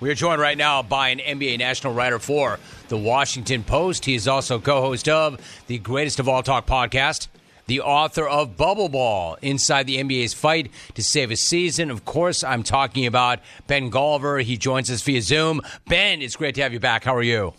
We are joined right now by an NBA national writer for the Washington Post. He is also co host of the Greatest of All Talk podcast, the author of Bubble Ball Inside the NBA's Fight to Save a Season. Of course, I'm talking about Ben Golliver. He joins us via Zoom. Ben, it's great to have you back. How are you?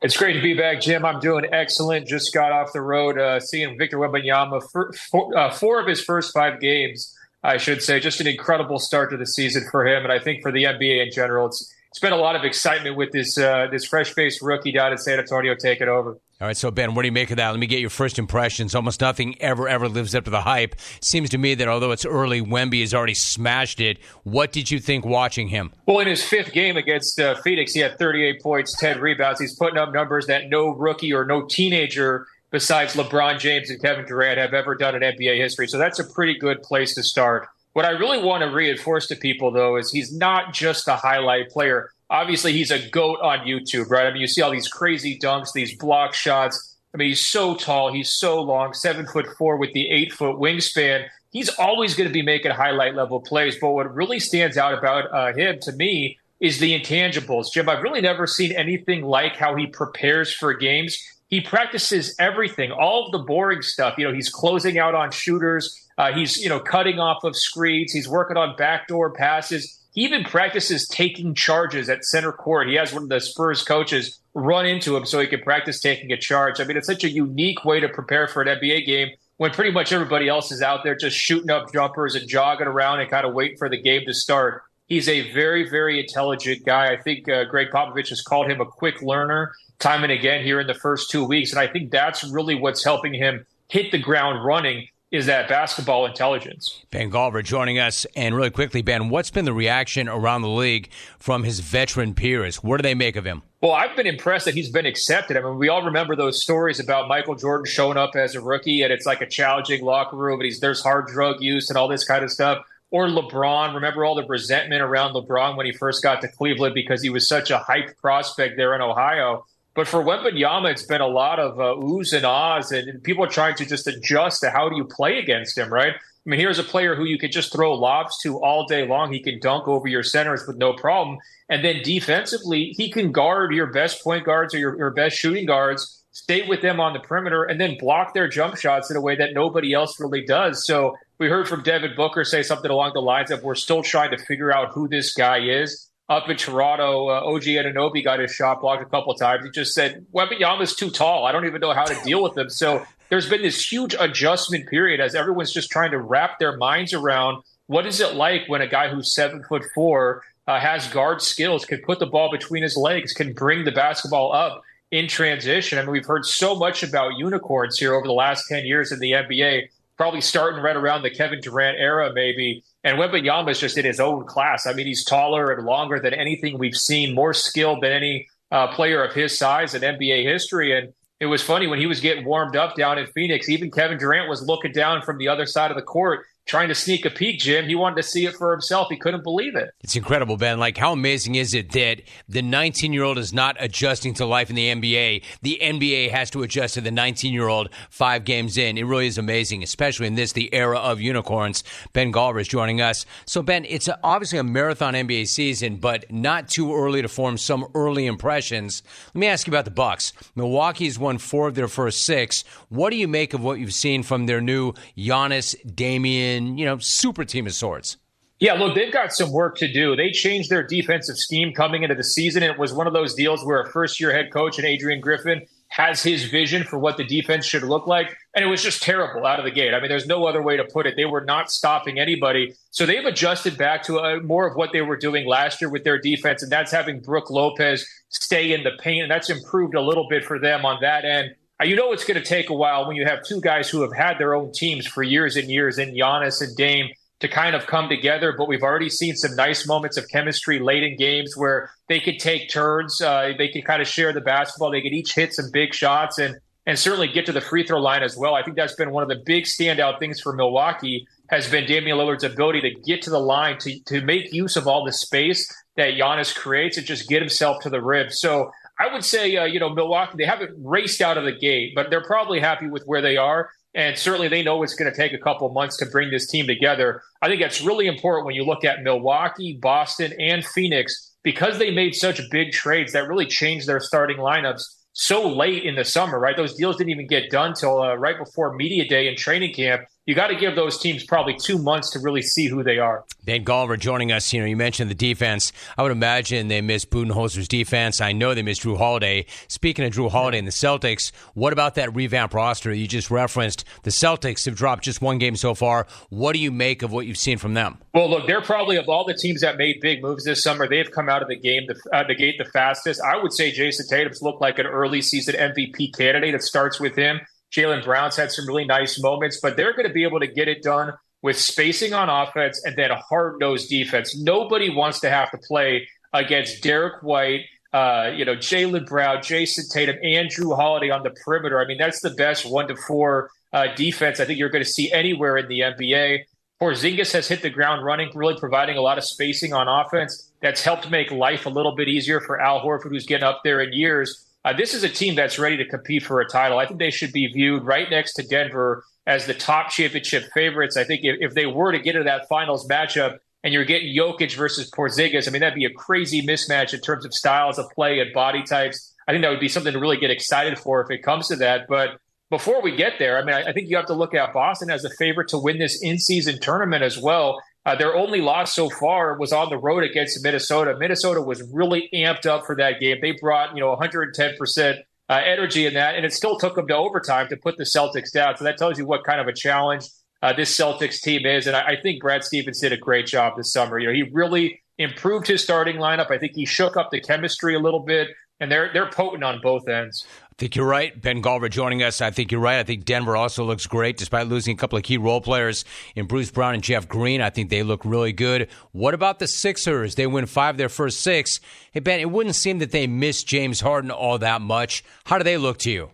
It's great to be back, Jim. I'm doing excellent. Just got off the road uh, seeing Victor Wembanyama for, for, uh, four of his first five games. I should say, just an incredible start to the season for him, and I think for the NBA in general, it's it's been a lot of excitement with this uh, this fresh faced rookie down in San Antonio taking over. All right, so Ben, what do you make of that? Let me get your first impressions. Almost nothing ever ever lives up to the hype. Seems to me that although it's early, Wemby has already smashed it. What did you think watching him? Well, in his fifth game against uh, Phoenix, he had 38 points, 10 rebounds. He's putting up numbers that no rookie or no teenager besides LeBron James and Kevin Durant have ever done in NBA history. So that's a pretty good place to start. What I really want to reinforce to people, though, is he's not just a highlight player. Obviously, he's a goat on YouTube, right? I mean, you see all these crazy dunks, these block shots. I mean, he's so tall, he's so long, seven foot four with the eight foot wingspan. He's always going to be making highlight level plays. But what really stands out about uh, him to me is the intangibles. Jim, I've really never seen anything like how he prepares for games. He practices everything, all of the boring stuff. You know, he's closing out on shooters. Uh, he's you know cutting off of screens. He's working on backdoor passes. He even practices taking charges at center court. He has one of the Spurs coaches run into him so he can practice taking a charge. I mean, it's such a unique way to prepare for an NBA game when pretty much everybody else is out there just shooting up jumpers and jogging around and kind of waiting for the game to start. He's a very, very intelligent guy. I think uh, Gregg Popovich has called him a quick learner time and again here in the first two weeks. And I think that's really what's helping him hit the ground running is that basketball intelligence. Ben Golliver joining us. And really quickly, Ben, what's been the reaction around the league from his veteran peers? What do they make of him? Well, I've been impressed that he's been accepted. I mean, we all remember those stories about Michael Jordan showing up as a rookie and it's like a challenging locker room and he's there's hard drug use and all this kind of stuff. Or LeBron, remember all the resentment around LeBron when he first got to Cleveland because he was such a hyped prospect there in Ohio. But for Wembanyama, it's been a lot of uh, oohs and ahs, and people are trying to just adjust to how do you play against him, right? I mean, here's a player who you could just throw lobs to all day long. He can dunk over your centers with no problem. And then defensively, he can guard your best point guards or your, your best shooting guards, stay with them on the perimeter, and then block their jump shots in a way that nobody else really does. So we heard from Devin Booker say something along the lines of, We're still trying to figure out who this guy is up in Toronto, uh, OG Anunoby got his shot blocked a couple times. He just said, Wembanyama's too tall. I don't even know how to deal with him. So there's been this huge adjustment period as everyone's just trying to wrap their minds around what is it like when a guy who's seven foot four uh, has guard skills, can put the ball between his legs, can bring the basketball up in transition. I mean, we've heard so much about unicorns here over the last 10 years in the NBA, probably starting right around the Kevin Durant era, maybe. And Wembanyama is just in his own class. I mean, he's taller and longer than anything we've seen, more skilled than any uh, player of his size in NBA history. And it was funny when he was getting warmed up down in Phoenix. Even Kevin Durant was looking down from the other side of the court trying to sneak a peek, Jim. He wanted to see it for himself. He couldn't believe it. It's incredible, Ben. Like, how amazing is it that the 19 year old is not adjusting to life in the NBA? The NBA has to adjust to the 19 year old five games in. It really is amazing, especially in this, the era of unicorns. Ben is joining us. So, Ben, it's obviously a marathon NBA season, but not too early to form some early impressions. Let me ask you about the Bucks. Milwaukee's won four of their first six. What do you make of what you've seen from their new Giannis, Damian, you know, super team of sorts. Yeah, look, they've got some work to do. They changed their defensive scheme coming into the season. And it was one of those deals where a first year head coach and Adrian Griffin has his vision for what the defense should look like. And it was just terrible out of the gate. I mean, there's no other way to put it. They were not stopping anybody. So they've adjusted back to a, uh, more of what they were doing last year with their defense. And that's having Brook Lopez stay in the paint. And that's improved a little bit for them on that end. You know it's going to take a while when you have two guys who have had their own teams for years and years in Giannis and Dame to kind of come together. But we've already seen some nice moments of chemistry late in games where they could take turns. Uh, they could kind of share the basketball. They could each hit some big shots and and certainly get to the free throw line as well. I think that's been one of the big standout things for Milwaukee has been Damian Lillard's ability to get to the line to to make use of all the space that Giannis creates and just get himself to the rim. So I would say, uh, you know, Milwaukee, they haven't raced out of the gate, but they're probably happy with where they are. And certainly they know it's going to take a couple months to bring this team together. I think that's really important when you look at Milwaukee, Boston, and Phoenix because they made such big trades that really changed their starting lineups so late in the summer, right? Those deals didn't even get done till uh, right before media day and training camp you got to give those teams probably two months to really see who they are. Ben Golliver joining us. You know, you mentioned the defense. I would imagine they miss Budenholzer's defense. I know they miss Jrue Holiday. Speaking of Jrue Holiday and the Celtics, what about that revamp roster you just referenced? The Celtics have dropped just one game so far. What do you make of what you've seen from them? Well, look, they're probably of all the teams that made big moves this summer, they've come out of the game the, uh, the gate the fastest. I would say Jayson Tatum's looked like an early season MVP candidate. It starts with him. Jaylen Brown's had some really nice moments, but they're going to be able to get it done with spacing on offense and then a hard nosed defense. Nobody wants to have to play against Derrick White, uh, you know, Jaylen Brown, Jayson Tatum, and Jrue Holiday on the perimeter. I mean, that's the best one to four uh, defense I think you're going to see anywhere in the NBA. Porzingis has hit the ground running, really providing a lot of spacing on offense. That's helped make life a little bit easier for Al Horford, who's getting up there in years. Uh, this is a team that's ready to compete for a title. I think they should be viewed right next to Denver as the top championship favorites. I think if, if they were to get into that finals matchup and you're getting Jokic versus Porzingis, I mean, that'd be a crazy mismatch in terms of styles of play and body types. I think that would be something to really get excited for if it comes to that. But before we get there, I mean, I, I think you have to look at Boston as a favorite to win this in season tournament as well. Uh, their only loss so far was on the road against Minnesota. Minnesota was really amped up for that game. They brought, you know, 110% uh, energy in that, and it still took them to overtime to put the Celtics down. So that tells you what kind of a challenge uh, this Celtics team is. And I, I think Brad Stevens did a great job this summer. You know, he really improved his starting lineup. I think he shook up the chemistry a little bit, and they're they're potent on both ends think you're right. Ben Golliver joining us. I think you're right. I think Denver also looks great despite losing a couple of key role players in Bruce Brown and Jeff Green. I think they look really good. What about the Sixers? They win five their first six. Hey, Ben, it wouldn't seem that they miss James Harden all that much. How do they look to you?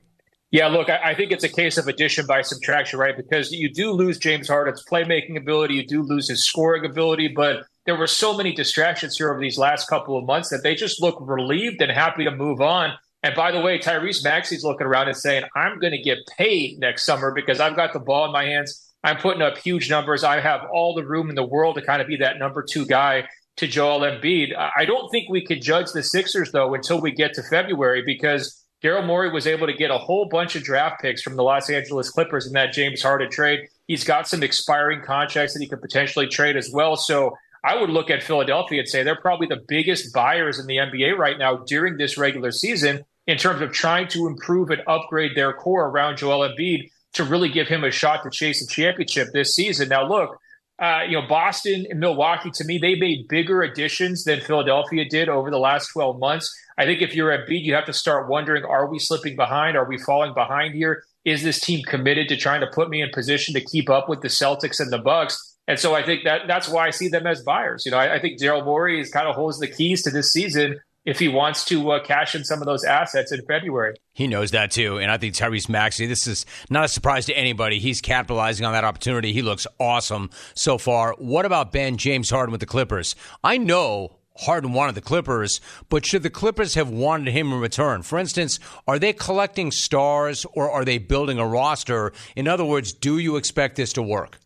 Yeah, look, I think it's a case of addition by subtraction, right? Because you do lose James Harden's playmaking ability, you do lose his scoring ability, but there were so many distractions here over these last couple of months that they just look relieved and happy to move on. And by the way, Tyrese Maxey's looking around and saying, I'm going to get paid next summer because I've got the ball in my hands. I'm putting up huge numbers. I have all the room in the world to kind of be that number two guy to Joel Embiid. I don't think we could judge the Sixers, though, until we get to February because Daryl Morey was able to get a whole bunch of draft picks from the Los Angeles Clippers in that James Harden trade. He's got some expiring contracts that he could potentially trade as well. So I would look at Philadelphia and say they're probably the biggest buyers in the NBA right now during this regular season in terms of trying to improve and upgrade their core around Joel Embiid to really give him a shot to chase a championship this season. Now, look, uh, you know, Boston and Milwaukee, to me, they made bigger additions than Philadelphia did over the last 12 months. I think if you're Embiid, you have to start wondering, are we slipping behind? Are we falling behind here? Is this team committed to trying to put me in position to keep up with the Celtics and the Bucks? And so I think that that's why I see them as buyers. You know, I, I think Daryl Morey is kind of holds the keys to this season if he wants to uh, cash in some of those assets in February. He knows that too. And I think Tyrese Maxey, this is not a surprise to anybody. He's capitalizing on that opportunity. He looks awesome so far. What about Ben James Harden with the Clippers? I know Harden wanted the Clippers, but should the Clippers have wanted him in return? For instance, are they collecting stars or are they building a roster? In other words, do you expect this to work?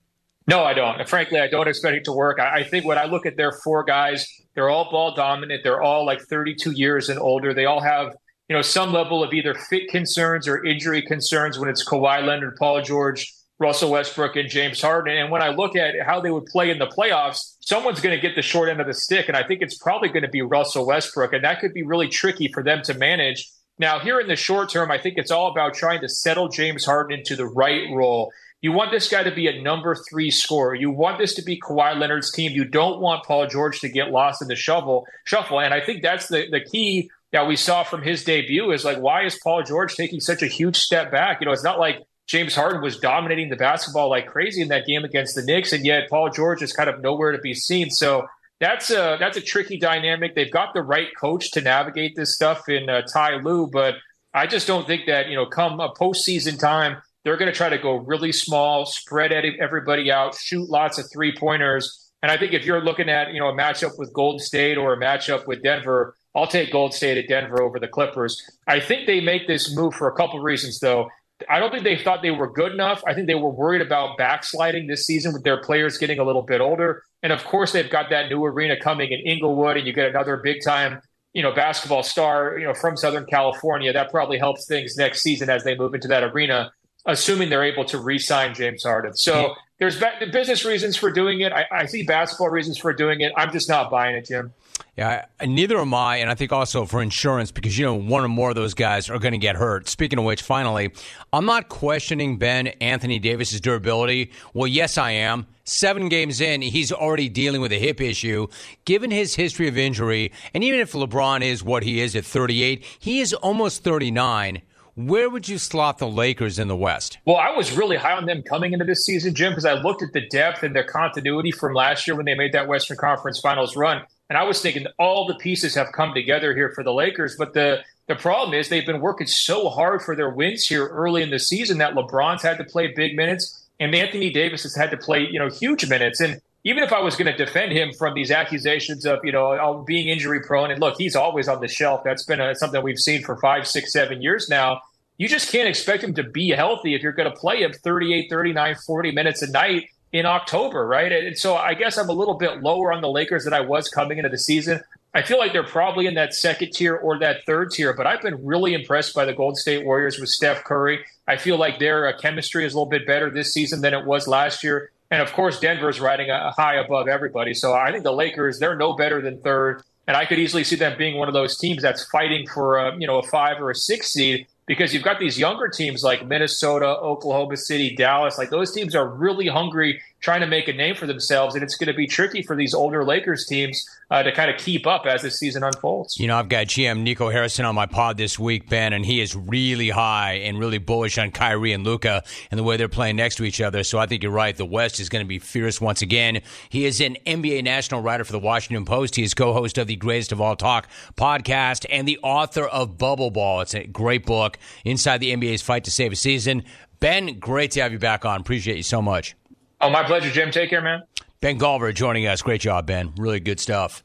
No, I don't. Frankly, I don't expect it to work. I, I think when I look at their four guys, they're all ball dominant. They're all like 32 years and older. They all have, you know, some level of either fit concerns or injury concerns when it's Kawhi Leonard, Paul George, Russell Westbrook, and James Harden. And when I look at how they would play in the playoffs, someone's going to get the short end of the stick. And I think it's probably going to be Russell Westbrook. And that could be really tricky for them to manage. Now, here in the short term, I think it's all about trying to settle James Harden into the right role. You want this guy to be a number three scorer. You want this to be Kawhi Leonard's team. You don't want Paul George to get lost in the shovel shuffle. And I think that's the, the key that we saw from his debut is like, why is Paul George taking such a huge step back? You know, it's not like James Harden was dominating the basketball like crazy in that game against the Knicks, and yet Paul George is kind of nowhere to be seen. So that's a that's a tricky dynamic. They've got the right coach to navigate this stuff in uh, Ty Lue, but I just don't think that you know come a postseason time they're going to try to go really small, spread everybody out, shoot lots of three pointers. And I think if you're looking at you know a matchup with Golden State or a matchup with Denver, I'll take Golden State at Denver over the Clippers. I think they make this move for a couple reasons though. I don't think they thought they were good enough. I think they were worried about backsliding this season with their players getting a little bit older. And of course, they've got that new arena coming in Inglewood, and you get another big time, you know, basketball star, you know, from Southern California. That probably helps things next season as they move into that arena, assuming they're able to re-sign James Harden. So there's business reasons for doing it. I, I see basketball reasons for doing it. I'm just not buying it, Jim. Yeah, neither am I, and I think also for insurance because you know one or more of those guys are going to get hurt. Speaking of which, finally, I'm not questioning Ben Anthony Davis's durability. Well, yes, I am. Seven games in, he's already dealing with a hip issue. Given his history of injury, and even if LeBron is what he is at 38, he is almost 39. Where would you slot the Lakers in the West? Well, I was really high on them coming into this season, Jim, because I looked at the depth and their continuity from last year when they made that Western Conference Finals run. And I was thinking all the pieces have come together here for the Lakers. But the, the problem is they've been working so hard for their wins here early in the season that LeBron's had to play big minutes and Anthony Davis has had to play, you know, huge minutes. And even if I was going to defend him from these accusations of, you know, being injury prone, and look, he's always on the shelf. That's been a, something we've seen for five, six, seven years now. You just can't expect him to be healthy if you're going to play him 38, 39, 40 minutes a night in October, right? And so I guess I'm a little bit lower on the Lakers than I was coming into the season. I feel like they're probably in that second tier or that third tier, but I've been really impressed by the Golden State Warriors with Steph Curry. I feel like their uh, chemistry is a little bit better this season than it was last year. And of course, Denver's riding a high above everybody. So I think the Lakers, they're no better than third. And I could easily see them being one of those teams that's fighting for a, you know, a five or a six seed because you've got these younger teams like Minnesota, Oklahoma City, Dallas. Like those teams are really hungry trying to make a name for themselves, and it's going to be tricky for these older Lakers teams uh, to kind of keep up as the season unfolds. You know, I've got GM Nico Harrison on my pod this week, Ben, and he is really high and really bullish on Kyrie and Luka and the way they're playing next to each other. So I think you're right. The West is going to be fierce once again. He is an NBA national writer for the Washington Post. He is co-host of the Greatest of All Talk podcast and the author of Bubble Ball. It's a great book inside the NBA's fight to save a season. Ben, great to have you back on. Appreciate you so much. Oh, my pleasure, Jim. Take care, man. Ben Golliver joining us. Great job, Ben. Really good stuff.